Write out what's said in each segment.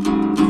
ど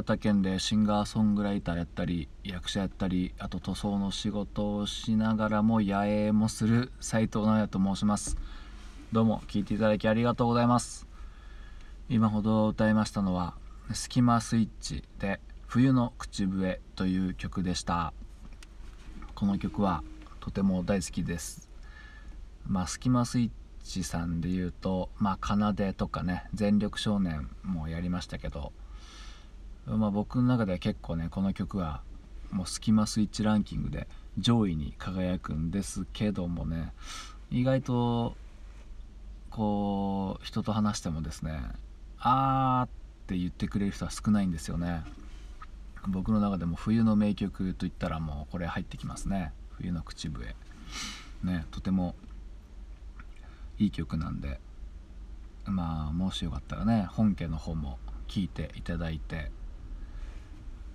新潟県でシンガーソングライターやったり役者やったりあと塗装の仕事をしながらも野営もする斉藤直也と申します。どうも聞いていただきありがとうございます。今ほど歌いましたのは「スキマスイッチ」で「冬の口笛」という曲でした。この曲はとても大好きです。まあスキマスイッチさんで言うとまあ奏でとかね全力少年もやりましたけどまあ僕の中では結構ねこの曲はもうスキマスイッチランキングで上位に輝くんですけどもね意外とこう人と話してもですねあーって言ってくれる人は少ないんですよね。僕の中でも冬の名曲といったらもうこれ入ってきますね。冬の口笛。ねとてもいい曲なんでまあもしよかったらね本家の方も聴いていただいて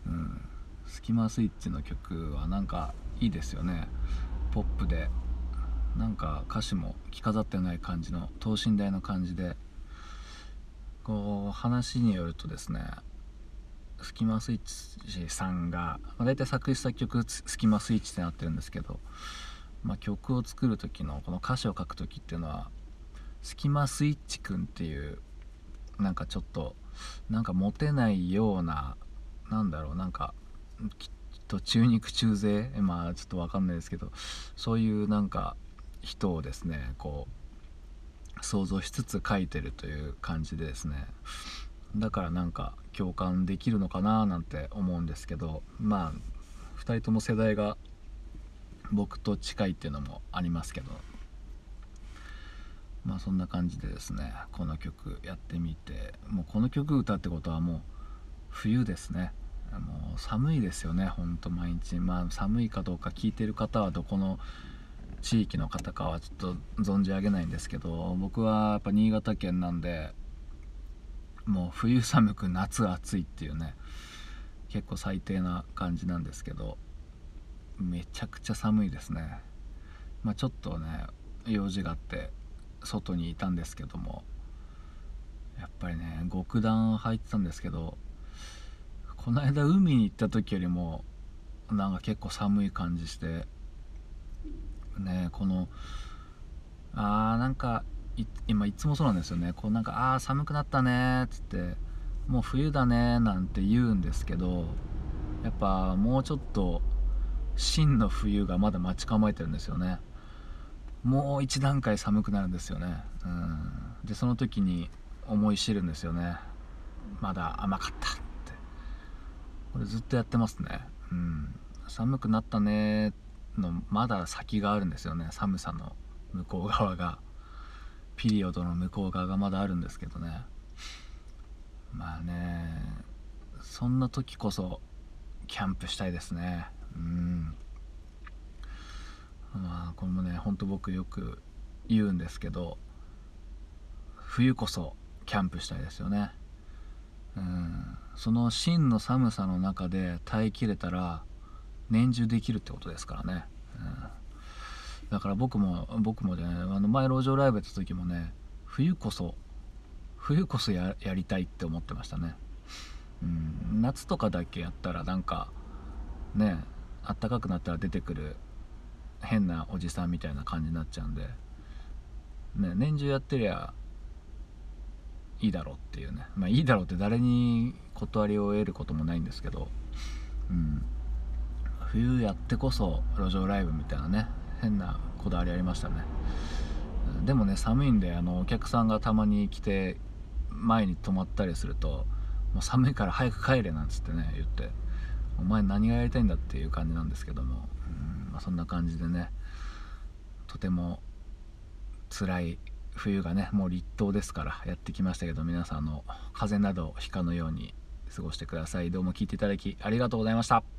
うん。スキマスイッチの曲はなんかいいですよね。ポップで。なんか歌詞も着飾ってない感じの等身大の感じで。こう話によるとですねスキマスイッチさんが、まあ、大体作詞作曲スキマスイッチってなってるんですけど、まあ、曲を作る時のこの歌詞を書く時っていうのはスキマスイッチくんっていうなんかちょっとなんかモテないようななんだろうなんかきっと中肉中背？まあちょっと分かんないですけどそういうなんか人をですねこう想像しつつ書いてるという感じでですね。だからなんか共感できるのかななんて思うんですけどまあ2人とも世代が僕と近いっていうのもありますけどまあそんな感じでですねこの曲やってみてもうこの曲歌ってことはもう冬ですね。もう寒いですよねほんと毎日。まあ寒いかどうか聞いてる方はどこの地域の方かはちょっと存じ上げないんですけど僕はやっぱ新潟県なんでもう冬寒く夏暑いっていうね結構最低な感じなんですけどめちゃくちゃ寒いですね。まあちょっとね用事があって外にいたんですけどもやっぱりね極暖入ってたんですけどこの間海に行った時よりもなんか結構寒い感じしてねこのあーなんか今いつもそうなんですよね。こうなんかあー寒くなったねっつってもう冬だねなんて言うんですけどやっぱもうちょっと真の冬がまだ待ち構えてるんですよね。もう一段階寒くなるんですよね。うん。でその時に思い知るんですよね。まだ甘かった。これずっとやってますね。うん。寒くなったねのまだ先があるんですよね。寒さの向こう側が。ピリオドの向こう側がまだあるんですけどね。まあねそんな時こそキャンプしたいですね。うん。まあこれもねほんと僕よく言うんですけど冬こそキャンプしたいですよね。その真の寒さの中で耐えきれたら年中できるってことですからね、うん、だから僕も僕もねあの前路上ライブやった時もね冬こそ冬こそやりたいって思ってましたね、うん、夏とかだけやったらなんかねあったかくなったら出てくる変なおじさんみたいな感じになっちゃうんで、ね、年中やってりゃいいだろうっていうね。まあいいだろうって誰に断りを得ることもないんですけど、うん、冬やってこそ路上ライブみたいなね。変なこだわりありましたね。でもね寒いんであのお客さんがたまに来て前に泊まったりするともう寒いから早く帰れなんつってね言って。お前何がやりたいんだっていう感じなんですけども、うん。まあ、そんな感じでね。とても辛い冬がねもう立冬ですからやってきましたけど皆さんの風邪などひかぬように過ごしてください。どうも聞いていただきありがとうございました。